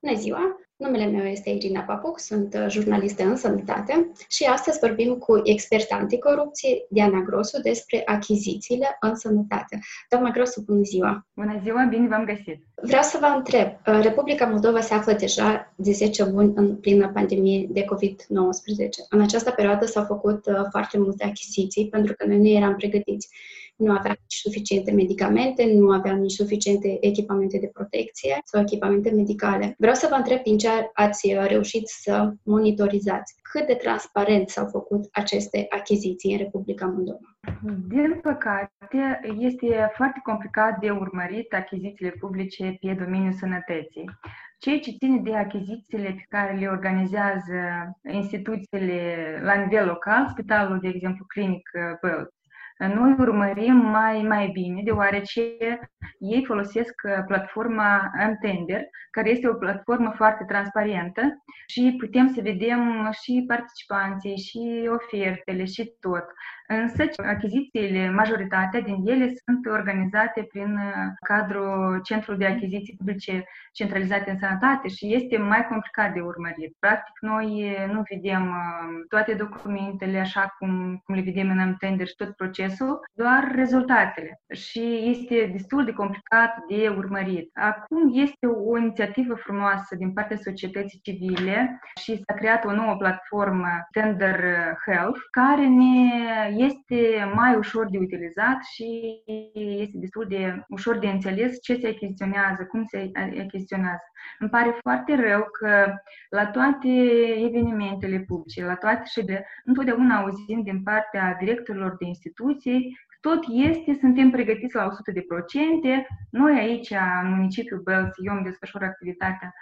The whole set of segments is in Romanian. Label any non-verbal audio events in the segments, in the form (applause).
Bună ziua! Numele meu este Irina Papuc, sunt uh, jurnalistă în sănătate și astăzi vorbim cu expert anticorupție Diana Grosu despre achizițiile în sănătate. Doamna Grosu, bună ziua! Bună ziua, bine v-am găsit! Vreau să vă întreb, uh, Republica Moldova se află deja de 10 luni în plină pandemie de COVID-19. În această perioadă s-au făcut uh, foarte multe achiziții pentru că noi nu eram pregătiți nu aveam nici suficiente medicamente, nu aveam nici suficiente echipamente de protecție sau echipamente medicale. Vreau să vă întreb din ce ați reușit să monitorizați. Cât de transparent s-au făcut aceste achiziții în Republica Moldova? Din păcate, este foarte complicat de urmărit achizițiile publice pe domeniul sănătății. Ceea ce ține de achizițiile pe care le organizează instituțiile la nivel local, spitalul, de exemplu, clinic Bălți, noi urmărim mai, mai bine, deoarece ei folosesc uh, platforma Mtender, care este o platformă foarte transparentă și putem să vedem și participanții, și ofertele, și tot. Însă, achizițiile, majoritatea din ele sunt organizate prin uh, cadrul Centrului de Achiziții Publice Centralizate în Sănătate și este mai complicat de urmărit. Practic, noi uh, nu vedem uh, toate documentele așa cum, cum le vedem în tender și tot procesul, doar rezultatele. Și este destul de complicat de urmărit. Acum este o inițiativă frumoasă din partea societății civile și s-a creat o nouă platformă Tender Health, care ne este mai ușor de utilizat și este destul de ușor de înțeles ce se achiziționează, cum se achiziționează. Îmi pare foarte rău că la toate evenimentele publice, la toate ședere, întotdeauna auzim din partea directorilor de instituții tot este, suntem pregătiți la 100%. Noi aici, în municipiul Bălți, eu îmi desfășor activitatea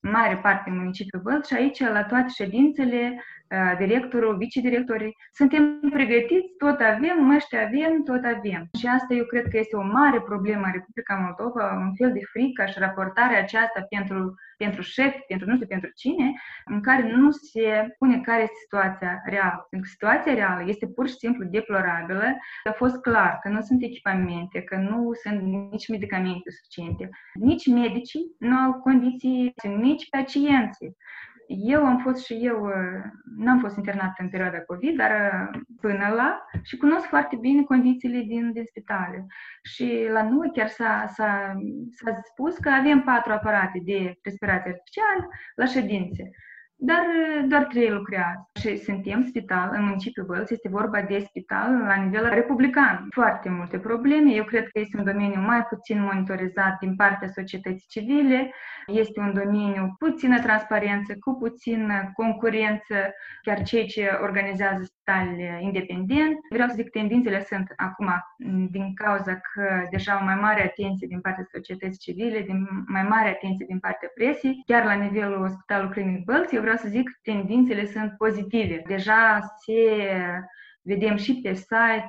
mare parte în municipiul Bălți și aici, la toate ședințele, Uh, directorul, vicedirectorii, suntem pregătiți, tot avem, măști avem, tot avem. Și asta eu cred că este o mare problemă în Republica Moldova, un fel de frică și raportarea aceasta pentru, pentru șef, pentru nu știu pentru cine, în care nu se pune care este situația reală. Pentru că situația reală este pur și simplu deplorabilă. A fost clar că nu sunt echipamente, că nu sunt nici medicamente suficiente, nici medicii nu au condiții, nici pacienții. Eu am fost și eu, uh, n-am fost internată în perioada COVID, dar uh, până la și cunosc foarte bine condițiile din, din spitale. Și la noi chiar s-a, s-a, s-a spus că avem patru aparate de respirație artificială la ședințe dar doar trei lucrează. Și suntem spital în municipiul Bălți, este vorba de spital la nivel republican. Foarte multe probleme, eu cred că este un domeniu mai puțin monitorizat din partea societății civile, este un domeniu puțină transparență, cu puțină concurență, chiar cei ce organizează spitalele independent. Vreau să zic că tendințele sunt acum din cauza că deja o mai mare atenție din partea societății civile, din mai mare atenție din partea presii, chiar la nivelul Spitalului Clinic Bălți, eu vreau să zic că tendințele sunt pozitive. Deja se vedem și pe site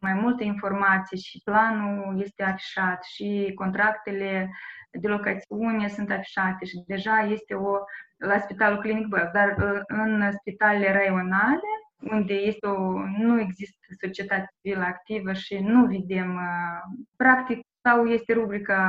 mai multe informații și planul este afișat și contractele de locațiune sunt afișate și deja este o la Spitalul Clinic Bălți, dar uh, în spitalele raionale unde este o, nu există societate civilă activă și nu vedem, uh, practic, sau este rubrica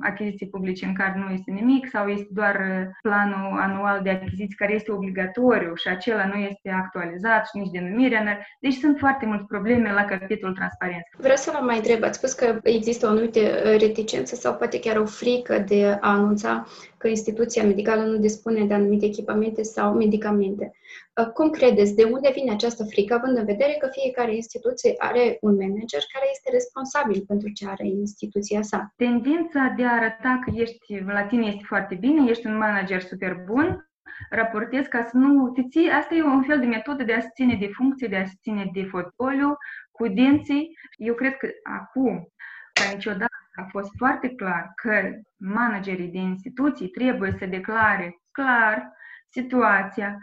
achiziții publice în care nu este nimic, sau este doar uh, planul anual de achiziții care este obligatoriu și acela nu este actualizat și nici denumirea. Deci sunt foarte multe probleme la capitolul transparență. Vreau să vă mai întreb, ați spus că există o anumită reticență sau poate chiar o frică de a anunța că instituția medicală nu dispune de anumite echipamente sau medicamente. Uh, cum credeți, de unde vine această frică, având în vedere că fiecare instituție are un manager care este responsabil pentru ce are instituția sa? Tendința de a arăta că ești, la tine este foarte bine, ești un manager super bun, raportez ca să nu te ții. Asta e un fel de metodă de a se ține de funcție, de a se ține de fotoliu, cu dinții. Eu cred că acum, ca niciodată, a fost foarte clar că managerii de instituții trebuie să declare clar situația,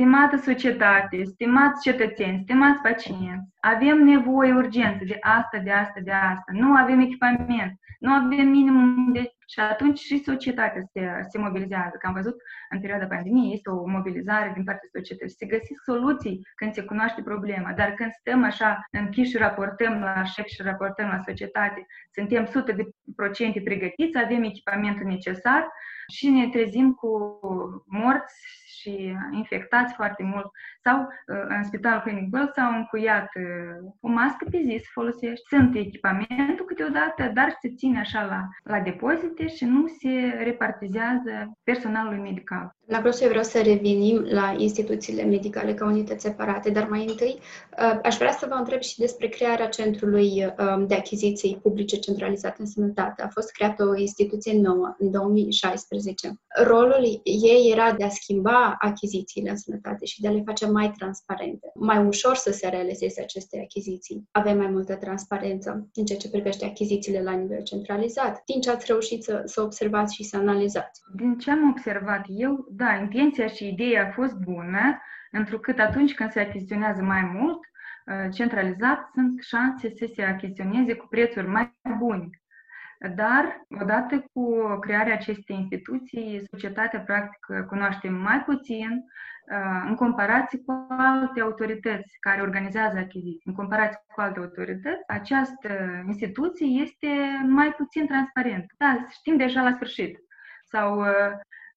Stimată societate, stimați cetățeni, stimați pacienți, avem nevoie urgență de asta, de asta, de asta. Nu avem echipament, nu avem minimum de... Și atunci și societatea se, se mobilizează. Că am văzut în perioada pandemiei este o mobilizare din partea societății. Se găsesc soluții când se cunoaște problema, dar când stăm așa închiși și raportăm la șef și raportăm la societate, suntem 100% pregătiți, avem echipamentul necesar, și ne trezim cu morți și infectați foarte mult. Sau uh, în spitalul Clinic Bell s-au încuiat uh, o mască pe zi să folosești. Sunt echipamentul câteodată, dar se ține așa la, la depozite și nu se repartizează personalului medical. La Grosu vreau să revenim la instituțiile medicale ca unități separate, dar mai întâi uh, aș vrea să vă întreb și despre crearea Centrului um, de Achiziții Publice Centralizate în Sănătate. A fost creată o instituție nouă în 2016. Rolul ei era de a schimba achizițiile în sănătate și de a le face mai transparente, mai ușor să se realizeze aceste achiziții. Avem mai multă transparență în ceea ce privește achizițiile la nivel centralizat. Din ce ați reușit să, să observați și să analizați? Din ce am observat eu, da, intenția și ideea a fost bună, întrucât atunci când se achiziționează mai mult, uh, centralizat, sunt șanse să se achiziționeze cu prețuri mai bune. Dar, odată cu crearea acestei instituții, societatea practic cunoaște mai puțin uh, în comparație cu alte autorități care organizează achiziții. În comparație cu alte autorități, această instituție este mai puțin transparentă. Da, știm deja la sfârșit. Sau uh,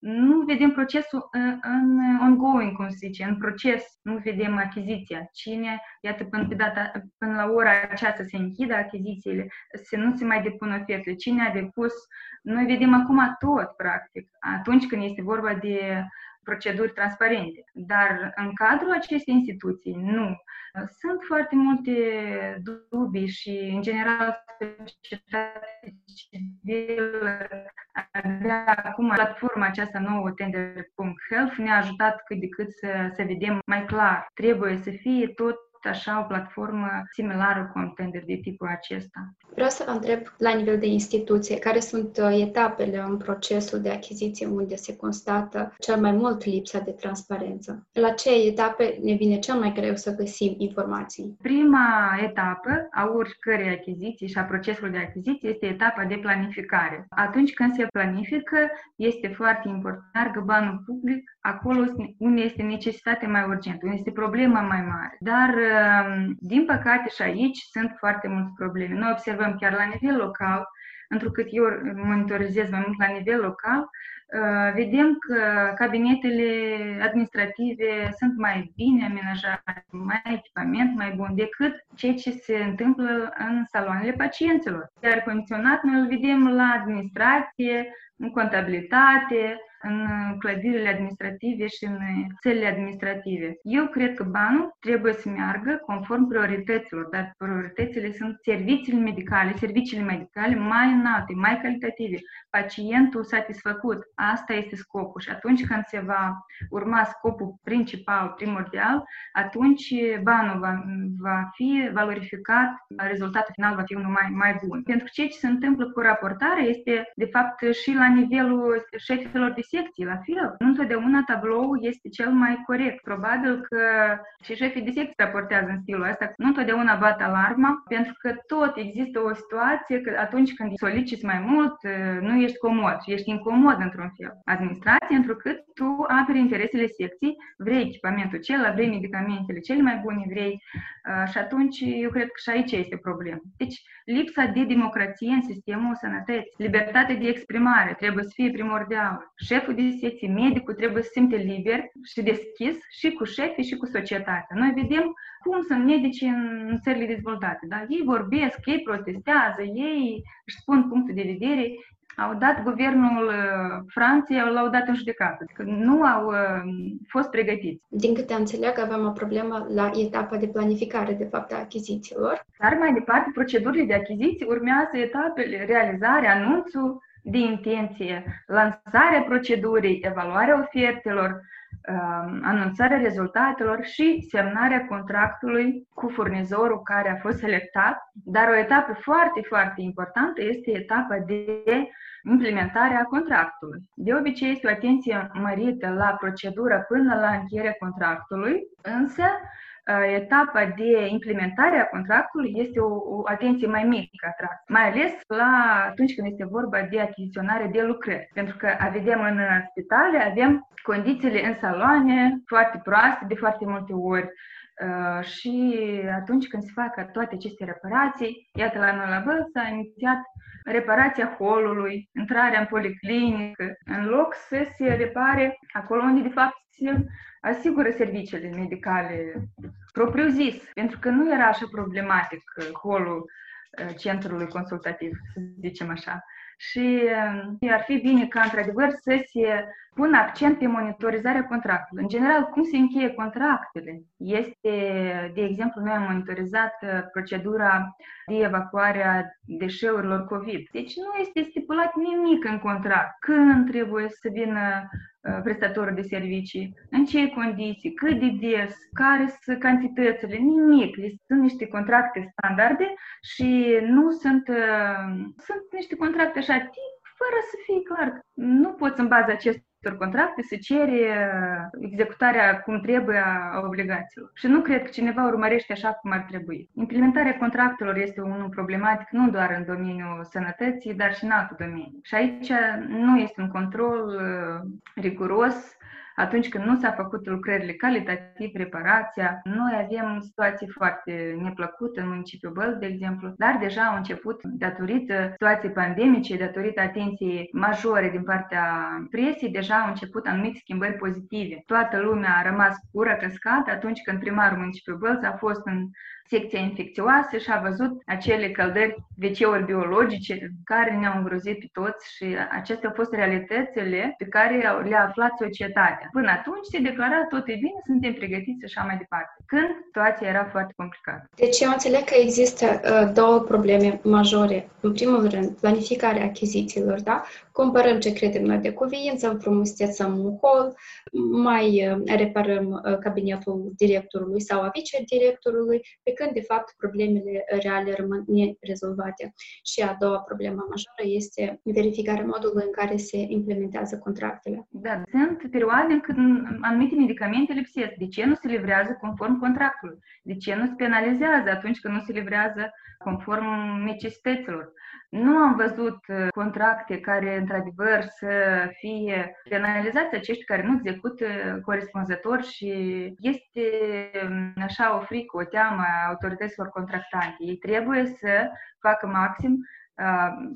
nu vedem procesul în, în ongoing, cum se zice, în proces, nu vedem achiziția. Cine, iată, până, pe data, până la ora aceasta se închidă achizițiile, să nu se mai depun ofertele. Cine a depus, noi vedem acum tot, practic, atunci când este vorba de proceduri transparente. Dar în cadrul acestei instituții, nu. Sunt foarte multe dubii și, în general, societatea civilă avea acum platforma aceasta nouă, Tender.health, ne-a ajutat cât de cât să, să vedem mai clar. Trebuie să fie tot așa o platformă similară cu un tender de tipul acesta. Vreau să vă întreb la nivel de instituție, care sunt uh, etapele în procesul de achiziție unde se constată cel mai mult lipsa de transparență? La ce etape ne vine cel mai greu să găsim informații? Prima etapă a oricărei achiziții și a procesului de achiziție este etapa de planificare. Atunci când se planifică, este foarte important să banul public acolo unde este necesitatea mai urgentă, unde este problema mai mare. Dar Ehm, din păcate, și aici sunt foarte multe probleme. Noi observăm chiar la nivel local, întrucât eu monitorizez mai mult la nivel local, ehm, vedem că cabinetele administrative sunt mai bine amenajate, mai echipament mai bun decât ceea ce se întâmplă în saloanele pacienților. Iar condiționat noi îl vedem la administrație, în contabilitate, în clădirile administrative și în țările administrative. Eu cred că banul trebuie să meargă conform priorităților, dar prioritățile sunt serviciile medicale, serviciile medicale mai înalte, mai calitative, pacientul satisfăcut. Asta este scopul și atunci când se va urma scopul principal, primordial, atunci banul va, va fi valorificat, rezultatul final va fi unul mai, mai bun. Pentru că ceea ce se întâmplă cu raportarea este, de fapt, și la nivelul șefilor de secții, la fel. Nu întotdeauna tabloul este cel mai corect. Probabil că și șefii de secții raportează în stilul ăsta. Nu întotdeauna bat alarma, pentru că tot există o situație că atunci când soliciți mai mult, nu ești comod și ești incomod într-un fel. Administrație, întrucât tu aperi interesele secției, vrei echipamentul acela, vrei medicamentele cele mai bune, vrei uh, și atunci eu cred că și aici este problemă. Deci, lipsa de democrație în sistemul sănătății, libertatea de exprimare trebuie să fie primordială. Șeful de secție, medicul trebuie să simte liber și deschis și cu șefii și cu societatea. Noi vedem cum sunt medici în țările dezvoltate. Da? Ei vorbesc, ei protestează, ei își spun punctul de vedere, au dat guvernul uh, Franței, l-au dat în judecată, că nu au uh, fost pregătiți. Din câte înțeleg, avem o problemă la etapa de planificare, de fapt, a achizițiilor. Dar mai departe, procedurile de achiziții urmează etapele, realizare, anunțul de intenție, lansarea procedurii, evaluarea ofertelor, um, anunțarea rezultatelor și semnarea contractului cu furnizorul care a fost selectat. Dar o etapă foarte, foarte importantă este etapa de implementarea contractului. De obicei este o atenție mărită la procedură până la încheierea contractului, însă uh, etapa de implementare a contractului este o, o atenție mai mică atras, mai ales la atunci când este vorba de achiziționare de lucrări. Pentru că vedem în spitale, avem condițiile în saloane foarte proaste de foarte multe ori, Uh, și atunci când se fac toate aceste reparații, iată la noi la Băl s-a inițiat reparația holului, intrarea în policlinică, în loc să se repare acolo unde de fapt se asigură serviciile medicale propriu-zis, pentru că nu era așa problematic holul uh, centrului consultativ, să zicem așa. Și uh, ar fi bine ca, într-adevăr, să se pun accent pe monitorizarea contractului. În general, cum se încheie contractele? Este, de exemplu, noi am monitorizat uh, procedura de evacuare a deșeurilor COVID. Deci nu este stipulat nimic în contract. Când trebuie să vină uh, prestatorul de servicii, în ce condiții, cât de des, care sunt cantitățile, nimic. Sunt niște contracte standarde și nu sunt, uh, sunt niște contracte așa tip, fără să fie clar. Nu poți în baza acestui contracte se cere executarea cum trebuie a obligațiilor. Și nu cred că cineva urmărește așa cum ar trebui. Implementarea contractelor este unul problematic nu doar în domeniul sănătății, dar și în alte domenii. Și aici nu este un control uh, riguros atunci când nu s-a făcut lucrările calitativ, reparația. Noi avem situații foarte neplăcute în municipiul Băl, de exemplu, dar deja au început, datorită situației pandemice, datorită atenției majore din partea presiei, deja au început anumite schimbări pozitive. Toată lumea a rămas cură căscată atunci când primarul municipiului Bălți a fost în secția infecțioasă și a văzut acele căldări wc biologice care ne-au îngrozit pe toți și acestea au fost realitățile pe care le-a aflat societatea. Până atunci se declara tot e bine, suntem pregătiți și așa mai departe. Când situația era foarte complicată. Deci eu înțeleg că există uh, două probleme majore. În primul rând, planificarea achizițiilor, da? Cumpărăm ce credem noi de cuvință, înfrumusețăm un hol, mai uh, reparăm uh, cabinetul directorului sau a vicedirectorului, pe când, de fapt, problemele reale rămân nerezolvate. Și a doua problemă majoră este verificarea modului în care se implementează contractele. Da, sunt perioade când anumite medicamente lipsesc. De ce nu se livrează conform contractului? De ce nu se penalizează atunci când nu se livrează conform necesităților? Nu am văzut uh, contracte care, într-adevăr, să fie penalizați acești care nu execută corespunzător și este um, așa o frică, o teamă a autorităților contractante. Ei trebuie să facă maxim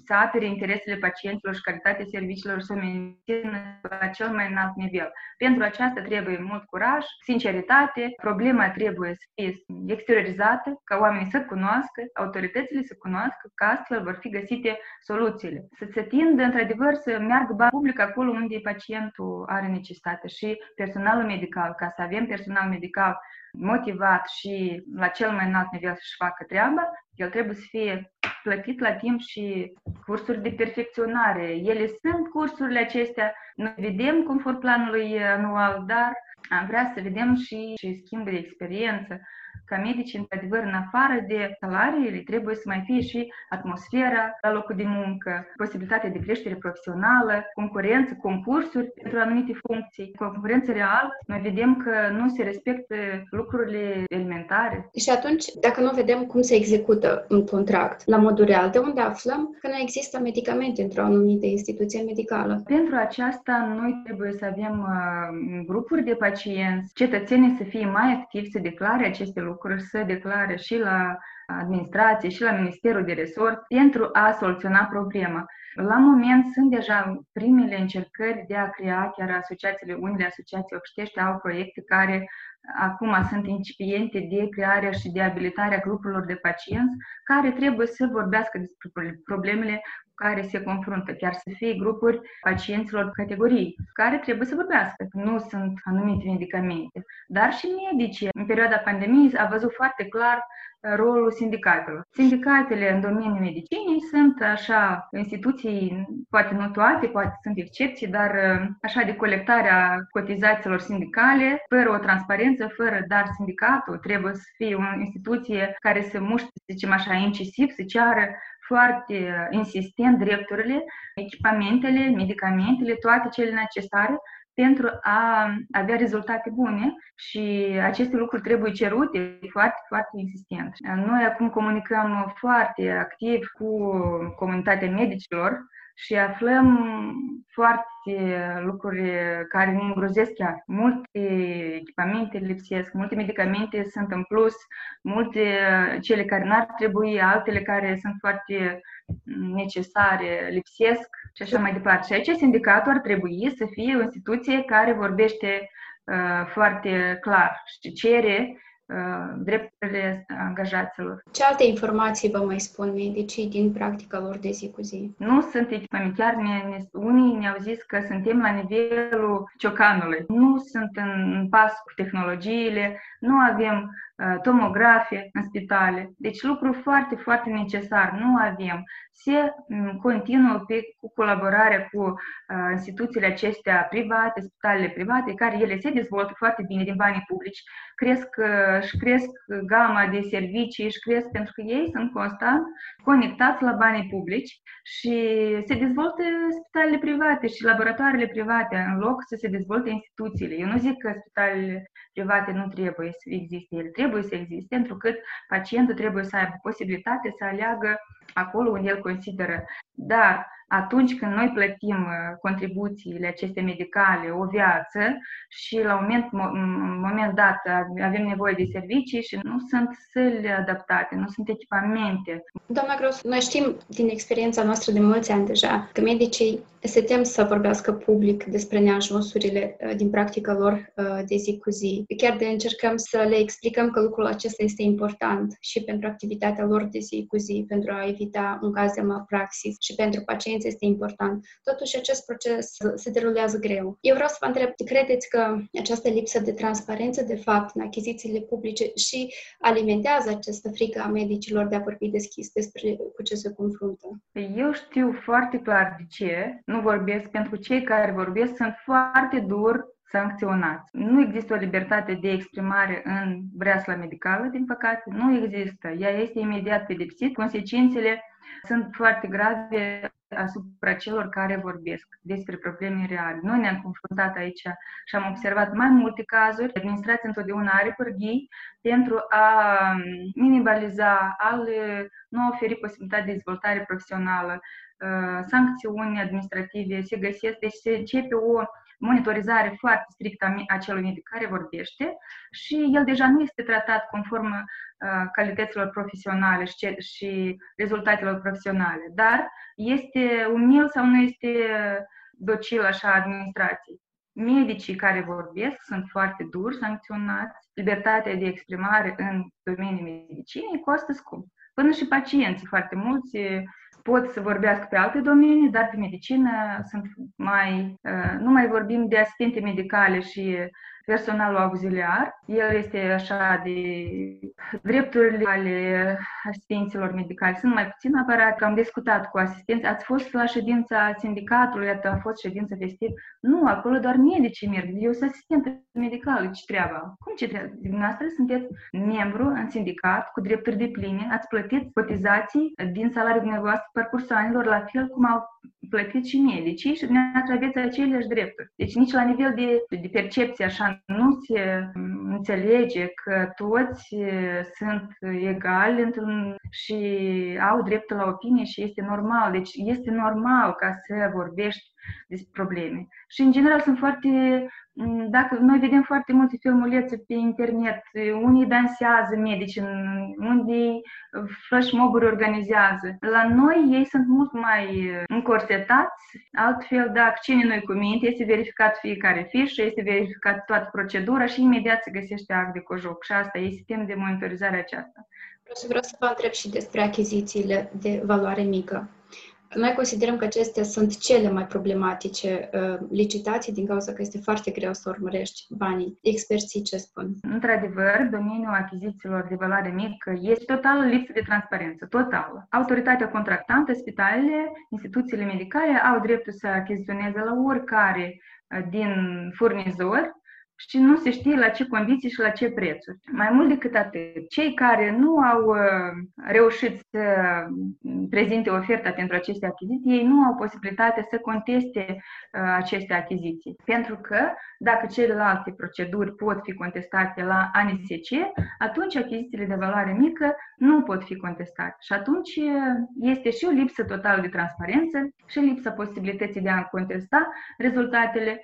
să apere interesele pacienților și calitatea serviciilor să o mențină la cel mai înalt nivel. Pentru aceasta trebuie mult curaj, sinceritate, problema trebuie să fie exteriorizată, ca oamenii să cunoască, autoritățile să cunoască, că astfel vor fi găsite soluțiile. Să se tindă, într-adevăr, să meargă bani public acolo unde pacientul are necesitate și personalul medical, ca să avem personal medical motivat și la cel mai înalt nivel să-și facă treaba, el trebuie să fie plătit la timp și cursuri de perfecționare. Ele sunt cursurile acestea, noi vedem conform planului anual, dar am vrea să vedem și, și schimb de experiență, ca medici, într-adevăr, în afară de salariile, trebuie să mai fie și atmosfera la locul de muncă, posibilitatea de creștere profesională, concurență, concursuri pentru anumite funcții, concurență reală. Noi vedem că nu se respectă lucrurile elementare. Și atunci, dacă nu vedem cum se execută un contract la modul real, de unde aflăm că nu există medicamente într-o anumită instituție medicală? Pentru aceasta, noi trebuie să avem uh, grupuri de pacienți, cetățenii să fie mai activi, să declare aceste lucruri să declare și la administrație și la Ministerul de Resort pentru a soluționa problema. La moment sunt deja primele încercări de a crea chiar asociațiile, unele asociații obștești au proiecte care acum sunt incipiente de crearea și de abilitarea grupurilor de pacienți care trebuie să vorbească despre problemele care se confruntă, chiar să fie grupuri pacienților categorii, care trebuie să vorbească. Nu sunt anumite medicamente, dar și medicii. În perioada pandemiei a văzut foarte clar uh, rolul sindicatelor. Sindicatele în domeniul medicinii sunt așa instituții, poate nu toate, poate sunt excepții, dar uh, așa de colectarea cotizațiilor sindicale, fără o transparență, fără, dar sindicatul trebuie să fie o instituție care să muște, să zicem așa, incisiv, să ceară foarte insistent drepturile, echipamentele, medicamentele, toate cele necesare pentru a avea rezultate bune și aceste lucruri trebuie cerute foarte, foarte insistent. Noi acum comunicăm foarte activ cu comunitatea medicilor și aflăm foarte lucruri care ne îngrozesc chiar. Multe echipamente lipsesc, multe medicamente sunt în plus, multe cele care n-ar trebui, altele care sunt foarte necesare lipsesc și așa mai departe. Și acest indicator ar trebui să fie o instituție care vorbește uh, foarte clar și cere Uh, drepturile angajaților. Ce alte informații vă mai spun medicii din practica lor de zi cu zi? Nu sunt echipamente. Chiar ne, ne, unii ne-au zis că suntem la nivelul ciocanului. Nu sunt în pas cu tehnologiile, nu avem uh, tomografe în spitale. Deci lucru foarte, foarte necesar. Nu avem se mm, continuă pe, cu colaborarea cu uh, instituțiile acestea private, spitalele private, care ele se dezvoltă foarte bine din banii publici, cresc, uh, și cresc gama de servicii, și cresc pentru că ei sunt constant conectați la banii publici și se dezvoltă spitalele private și laboratoarele private în loc să se dezvolte instituțiile. Eu nu zic că spitalele private nu trebuie să existe, ele trebuie să existe, pentru că pacientul trebuie să aibă posibilitate să aleagă acolo unde el consideră. Dar atunci când noi plătim uh, contribuțiile aceste medicale o viață și la un moment, moment dat avem nevoie de servicii și nu sunt săli adaptate, nu sunt echipamente. Doamna Gros, noi știm din experiența noastră de mulți ani deja că medicii se tem să vorbească public despre neajunsurile uh, din practica lor uh, de zi cu zi. Chiar de încercăm să le explicăm că lucrul acesta este important și pentru activitatea lor de zi cu zi, pentru a evita un caz de malpraxis și pentru pacienți este important. Totuși, acest proces se derulează greu. Eu vreau să vă întreb, credeți că această lipsă de transparență, de fapt, în achizițiile publice și alimentează această frică a medicilor de a vorbi deschis despre cu ce se confruntă? Eu știu foarte clar de ce nu vorbesc, pentru cei care vorbesc sunt foarte dur sancționați. Nu există o libertate de exprimare în breasla medicală, din păcate, nu există. Ea este imediat pedepsit. Consecințele sunt foarte grave asupra celor care vorbesc despre probleme reale. Noi ne-am confruntat aici și am observat mai multe cazuri. Administrația întotdeauna are pârghii pentru a minimaliza, a nu oferi posibilitatea de dezvoltare profesională, uh, sancțiuni administrative se găsesc, deci se începe o monitorizare foarte strictă a acelui medic care vorbește și el deja nu este tratat conform uh, calităților profesionale și, și rezultatelor profesionale, dar este umil sau nu este docil așa administrației. Medicii care vorbesc sunt foarte duri sancționați. Libertatea de exprimare în domeniul medicinei costă scump. Până și pacienții foarte mulți pot să vorbească pe alte domenii, dar pe medicină sunt mai, uh, nu mai vorbim de asistente medicale și personalul auxiliar. El este așa de drepturile ale asistenților medicali sunt mai puțin aparat. Am discutat cu asistenți. Ați fost la ședința sindicatului, a fost ședință festiv. Nu, acolo doar medicii merg. Eu sunt asistent medical. Ce treaba? Cum ce treaba? Dumneavoastră sunteți membru în sindicat cu drepturi de pline, ați plătit cotizații din salariul dumneavoastră parcursul anilor, la fel cum au plătit și medicii și dumneavoastră aveți aceleași drepturi. Deci nici la nivel de, de percepție așa nu se înțelege că toți sunt egali într-un, și au dreptul la opinie și este normal. Deci este normal ca să vorbești despre probleme. Și în general sunt foarte Mm, dacă noi vedem foarte multe filmulețe pe internet, unii dansează medici, unii flash moburi organizează. La noi ei sunt mult mai încorsetați, altfel dacă cine noi cu minte, este verificat fiecare fișă, este verificat toată procedura și imediat se găsește act de cojoc. Și asta e sistem de monitorizare aceasta. Vreau să vă întreb și despre achizițiile de valoare mică. Noi considerăm că acestea sunt cele mai problematice uh, licitații din cauza că este foarte greu să urmărești banii. Experții ce spun? Într-adevăr, domeniul achizițiilor de valoare mică este total lipsă de transparență, total. Autoritatea contractantă, spitalele, instituțiile medicale au dreptul să achiziționeze la oricare uh, din furnizori și nu se știe la ce condiții și la ce prețuri. Mai mult decât atât, cei care nu au uh, reușit să prezinte oferta pentru aceste achiziții, ei nu au posibilitatea să conteste uh, aceste achiziții. Pentru că dacă celelalte proceduri pot fi contestate la ANSC, atunci achizițiile de valoare mică nu pot fi contestate. Și atunci uh, este și o lipsă totală de transparență și lipsa posibilității de a contesta rezultatele,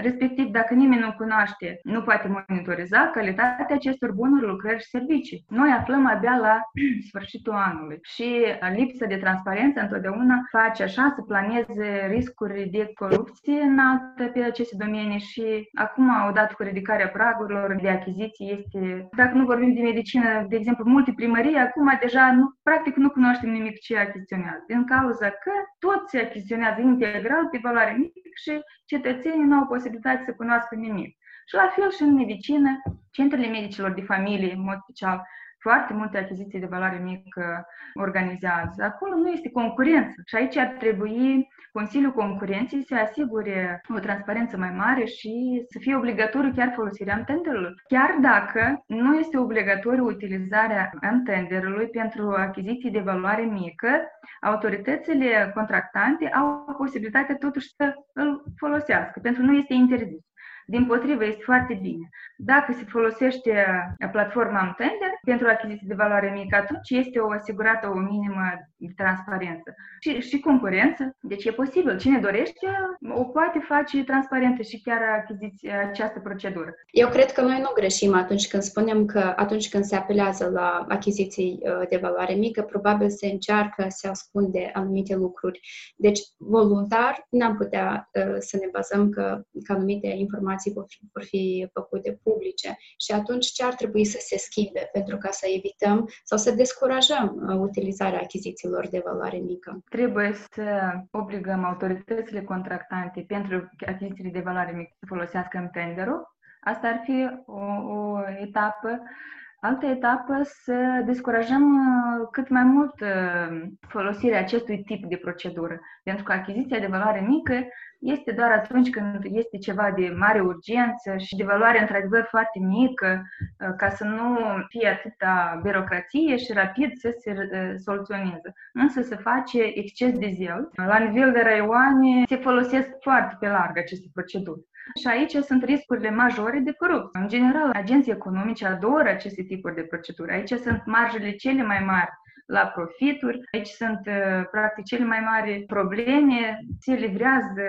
respectiv dacă nimeni nu cunoaște cunoaște, nu poate monitoriza calitatea acestor bunuri, lucrări și servicii. Noi aflăm abia la (clears throat) sfârșitul anului și lipsa de transparență întotdeauna face așa să planeze riscuri de corupție înaltă pe aceste domenii și acum, odată cu ridicarea pragurilor de achiziții, este, dacă nu vorbim de medicină, de exemplu, multe primării, acum deja nu, practic nu cunoaștem nimic ce achiziționează, din cauza că tot se achiziționează integral pe valoare mică și cetățenii nu au posibilitate să cunoască nimic. Și la fel și în medicină, centrele medicilor de familie, în mod special, foarte multe achiziții de valoare mică organizează. Acolo nu este concurență și aici ar trebui Consiliul Concurenței să asigure o transparență mai mare și să fie obligatoriu chiar folosirea antendelor. Chiar dacă nu este obligatoriu utilizarea antendelului pentru achiziții de valoare mică, autoritățile contractante au posibilitatea totuși să îl folosească, pentru nu este interzis. Din potrivă, este foarte bine. Dacă se folosește platforma Amtender pentru achiziții de valoare mică, atunci este o asigurată o minimă transparență. Și, și concurență, deci e posibil. Cine dorește, o poate face transparentă și chiar achiziția această procedură. Eu cred că noi nu greșim atunci când spunem că atunci când se apelează la achiziții uh, de valoare mică, probabil se încearcă să ascunde anumite lucruri. Deci, voluntar, n-am putea uh, să ne bazăm că, că anumite informații informații vor fi, vor fi făcute publice și atunci ce ar trebui să se schimbe pentru ca să evităm sau să descurajăm uh, utilizarea achizițiilor de valoare mică? Trebuie să obligăm autoritățile contractante pentru achizițiile de valoare mică să folosească în tenderul. Asta ar fi o, o etapă Altă etapă, să descurajăm uh, cât mai mult uh, folosirea acestui tip de procedură. Pentru că achiziția de valoare mică este doar atunci când este ceva de mare urgență și de valoare într-adevăr foarte mică, uh, ca să nu fie atâta birocrație și rapid să se uh, soluționeze. Însă se face exces de zel. La nivel de raioane se folosesc foarte pe larg aceste proceduri. Și aici sunt riscurile majore de corupție. În general, agenții economici adoră aceste tipuri de proceduri. Aici sunt marjele cele mai mari la profituri. Aici sunt, uh, practic, cele mai mari probleme. Se livrează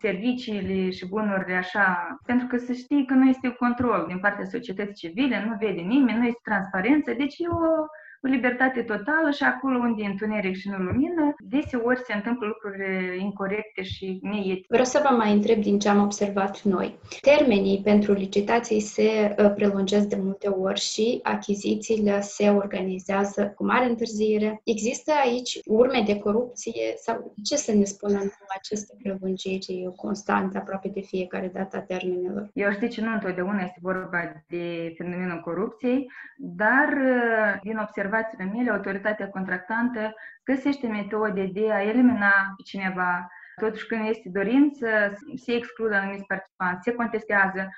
serviciile și bunurile așa, pentru că să știi că nu este control din partea societății civile, nu vede nimeni, nu este transparență. Deci e o cu libertate totală și acolo unde e întuneric și nu lumină, deseori se întâmplă lucruri incorrecte și neetice. Vreau să vă mai întreb din ce am observat noi. Termenii pentru licitații se uh, prelungesc de multe ori și achizițiile se organizează cu mare întârziere. Există aici urme de corupție sau ce să ne spunem cu aceste prelungiri constante aproape de fiecare dată a termenelor? Eu știu că nu întotdeauna este vorba de fenomenul corupției, dar uh, din observație observațiile mele, autoritatea contractantă găsește metode de a elimina pe cineva. Totuși, când este dorință, se exclud anumiți participanți, se contestează.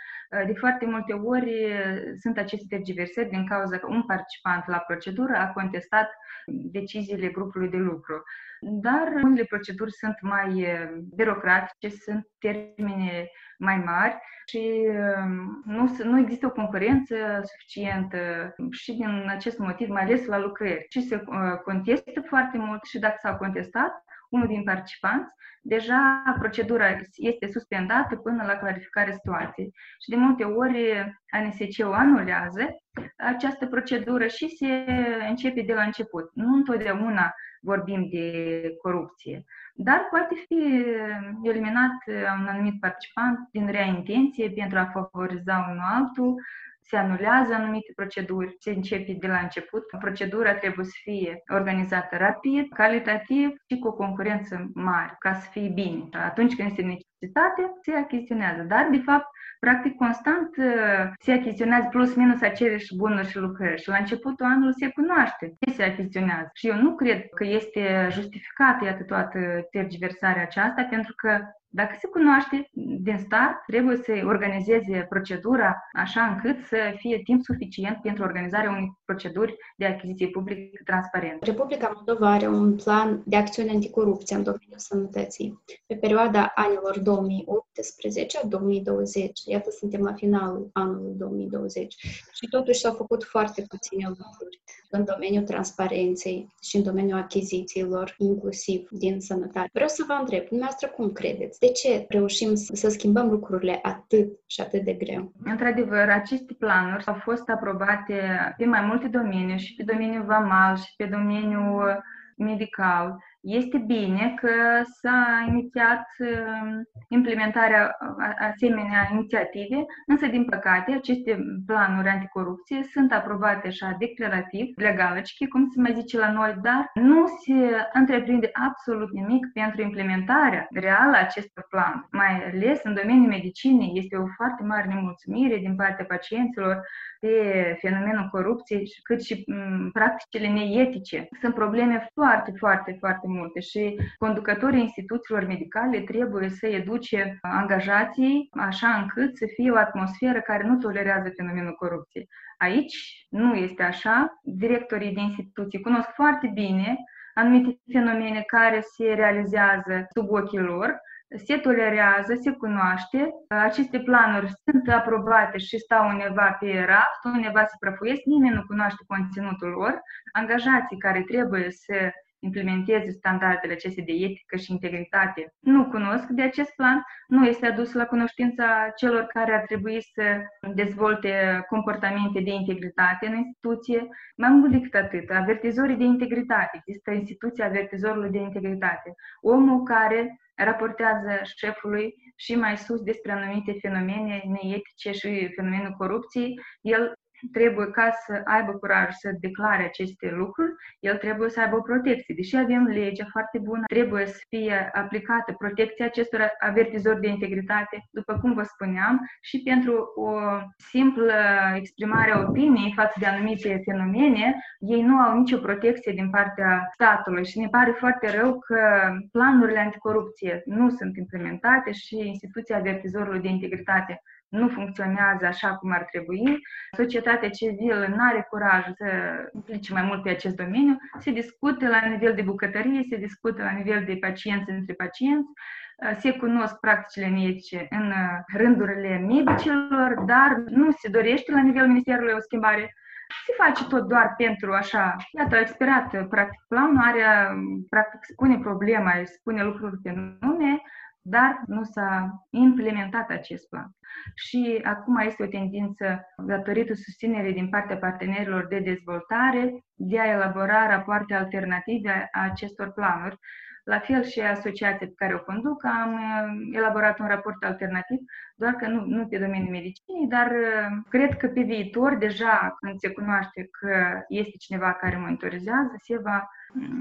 De foarte multe ori sunt aceste tergiversări din cauza că un participant la procedură a contestat deciziile grupului de lucru. Dar unele proceduri sunt mai birocratice, sunt termene mai mari și um, nu, nu există o concurență suficientă și din acest motiv, mai ales la lucrări. Și se uh, contestă foarte mult și dacă s-a contestat, unul din participanți, deja procedura este suspendată până la clarificarea situației. Și de multe ori ANSC-ul anulează această procedură și se începe de la început. Nu întotdeauna vorbim de corupție dar poate fi eliminat un anumit participant din rea intenție pentru a favoriza unul altul, se anulează anumite proceduri, se începe de la început. Procedura trebuie să fie organizată rapid, calitativ și cu o concurență mare, ca să fie bine. Atunci când este necesitate, se achiziționează. Dar, de fapt, practic constant uh, se achiziționează plus minus aceleși bunuri și lucrări și la începutul anului se cunoaște ce se achiziționează. Și eu nu cred că este justificată, iată, toată tergiversarea aceasta, pentru că Dacă se cunoaște din start, trebuie să organizeze procedura așa încât să fie timp suficient pentru organizarea unei proceduri de achiziție publică transparentă. Republica Moldova are un plan de acțiune anticorupție în domeniul sănătății pe perioada anilor 2018-2020. Iată, suntem la finalul anului 2020 și totuși s-au făcut foarte puține lucruri în domeniul transparenței și în domeniul achizițiilor, inclusiv din sănătate. Vreau să vă întreb, dumneavoastră cum credeți? De ce reușim să schimbăm lucrurile atât și atât de greu? Într-adevăr, aceste planuri au fost aprobate pe mai multe domenii, și pe domeniul vamal, și pe domeniul medical este bine că s-a inițiat um, implementarea asemenea inițiative, însă, din păcate, aceste planuri anticorupție sunt aprobate așa declarativ, legalăci, cum se mai zice la noi, dar nu se întreprinde absolut nimic pentru implementarea reală a acestor planuri. Mai ales în domeniul medicinei este o foarte mare nemulțumire din partea pacienților pe fenomenul corupției, cât și m, practicile neetice. Sunt probleme foarte, foarte, foarte multe și conducătorii instituțiilor medicale trebuie să educe angajații așa încât să fie o atmosferă care nu tolerează fenomenul corupției. Aici nu este așa. Directorii de instituții cunosc foarte bine anumite fenomene care se realizează sub ochii lor, se tolerează, se cunoaște, aceste planuri sunt aprobate și stau undeva pe raft, undeva se prăfuiesc, nimeni nu cunoaște conținutul lor, angajații care trebuie să implementeze standardele acestea de etică și integritate nu cunosc de acest plan, nu este adus la cunoștința celor care ar trebui să dezvolte comportamente de integritate în instituție. Mai mult decât atât, avertizorii de integritate. Există instituția avertizorului de integritate. Omul care raportează șefului și mai sus despre anumite fenomene neetice și fenomenul corupției, el trebuie ca să aibă curaj să declare aceste lucruri, el trebuie să aibă o protecție. Deși avem legea foarte bună, trebuie să fie aplicată protecția acestor avertizori de integritate, după cum vă spuneam, și pentru o simplă exprimare a opiniei față de anumite fenomene, ei nu au nicio protecție din partea statului și ne pare foarte rău că planurile anticorupție nu sunt implementate și instituția avertizorului de integritate nu funcționează așa cum ar trebui, societatea civilă nu are curaj să implice mai mult pe acest domeniu, se discută la nivel de bucătărie, se discută la nivel de pacienți între pacienți, se cunosc practicile medice în rândurile medicilor, dar nu se dorește la nivelul Ministerului o schimbare. Se face tot doar pentru așa, iată, a expirat practic planul, are, practic spune problema, spune lucruri pe nume, dar nu s-a implementat acest plan. Și acum este o tendință, datorită susținerii din partea partenerilor de dezvoltare, de a elabora rapoarte alternative a acestor planuri. La fel și asociația pe care o conduc, am uh, elaborat un raport alternativ, doar că nu, nu pe domeniul medicinii, dar uh, cred că pe viitor, deja când se cunoaște că este cineva care monitorizează, se va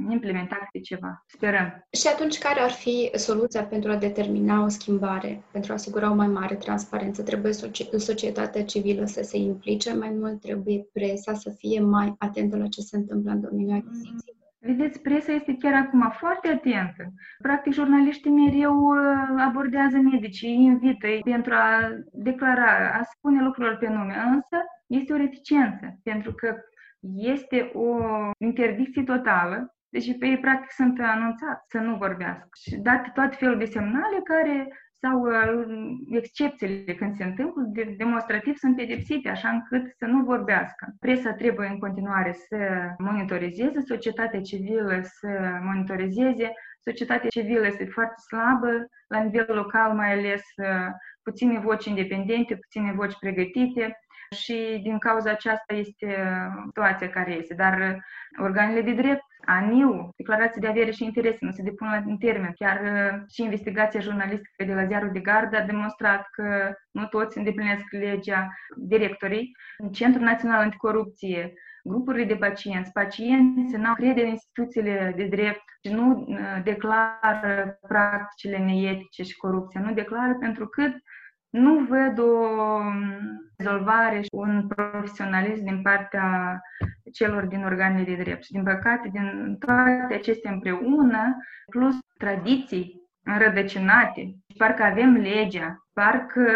implementa câte ceva. Sperăm. Și atunci, care ar fi soluția pentru a determina o schimbare, pentru a asigura o mai mare transparență? Trebuie societatea civilă să se implice mai mult, trebuie presa să fie mai atentă la ce se întâmplă în domeniul achiziției. Vedeți, presa este chiar acum foarte atentă. Practic, jurnaliștii mereu uh, abordează medicii, îi invită pentru a declara, a spune lucrurilor pe nume, însă este o reticență, pentru că este o interdicție totală, deci pe ei practic sunt anunțați să nu vorbească. Și date toate felul de semnale care sau uh, excepțiile când se întâmplă, de, demonstrativ sunt pedepsite, așa încât să nu vorbească. Presa trebuie în continuare să monitorizeze, societatea civilă să monitorizeze, societatea civilă este foarte slabă, la nivel local mai ales uh, puține voci independente, puține voci pregătite, și din cauza aceasta este uh, situația care este. Dar uh, organele de drept, ANIU, declarații de avere și interese, nu se depun la, în termen. Chiar uh, și investigația jurnalistică de la Ziarul de Gardă a demonstrat că nu toți îndeplinesc legea directorii. Centrul Național Anticorupție, grupurile de pacienți, pacienții nu au crede în instituțiile de drept și nu declară practicile neetice și corupția, nu declară pentru că nu văd o rezolvare și un profesionalism din partea celor din organele de drept. Și, din păcate, din toate acestea împreună, plus tradiții înrădăcinate. Parcă avem legea, parcă,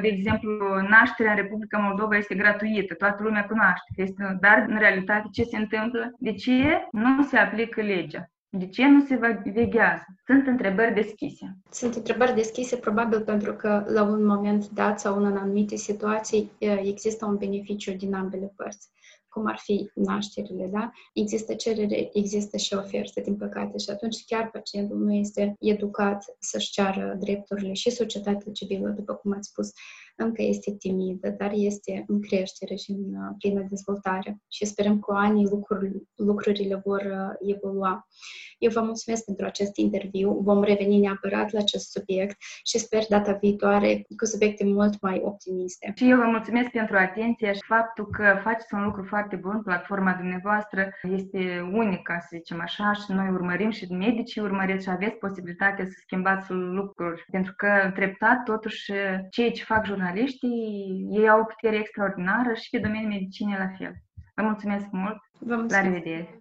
de exemplu, nașterea în Republica Moldova este gratuită, toată lumea cunoaște, este, dar în realitate ce se întâmplă? De ce nu se aplică legea? De ce nu se veghează? Sunt întrebări deschise. Sunt întrebări deschise probabil pentru că la un moment dat sau în anumite situații există un beneficiu din ambele părți cum ar fi nașterile, da? Există cerere, există și ofertă, din păcate, și atunci chiar pacientul nu este educat să-și ceară drepturile și societatea civilă, după cum ați spus, încă este timidă, dar este în creștere și în uh, plină dezvoltare și sperăm că cu anii lucrurile, lucrurile vor uh, evolua. Eu vă mulțumesc pentru acest interviu. Vom reveni neapărat la acest subiect și sper data viitoare cu subiecte mult mai optimiste. Și eu vă mulțumesc pentru atenție și faptul că faceți un lucru foarte bun. Platforma dumneavoastră este unică, să zicem așa, și noi urmărim și medicii urmăriți și aveți posibilitatea să schimbați lucruri. Pentru că treptat, totuși, ceea ce fac jurnaliștii, ei au o putere extraordinară și pe domeniul medicinei la fel. Vă mulțumesc mult! Vă mulțumesc. La revedere!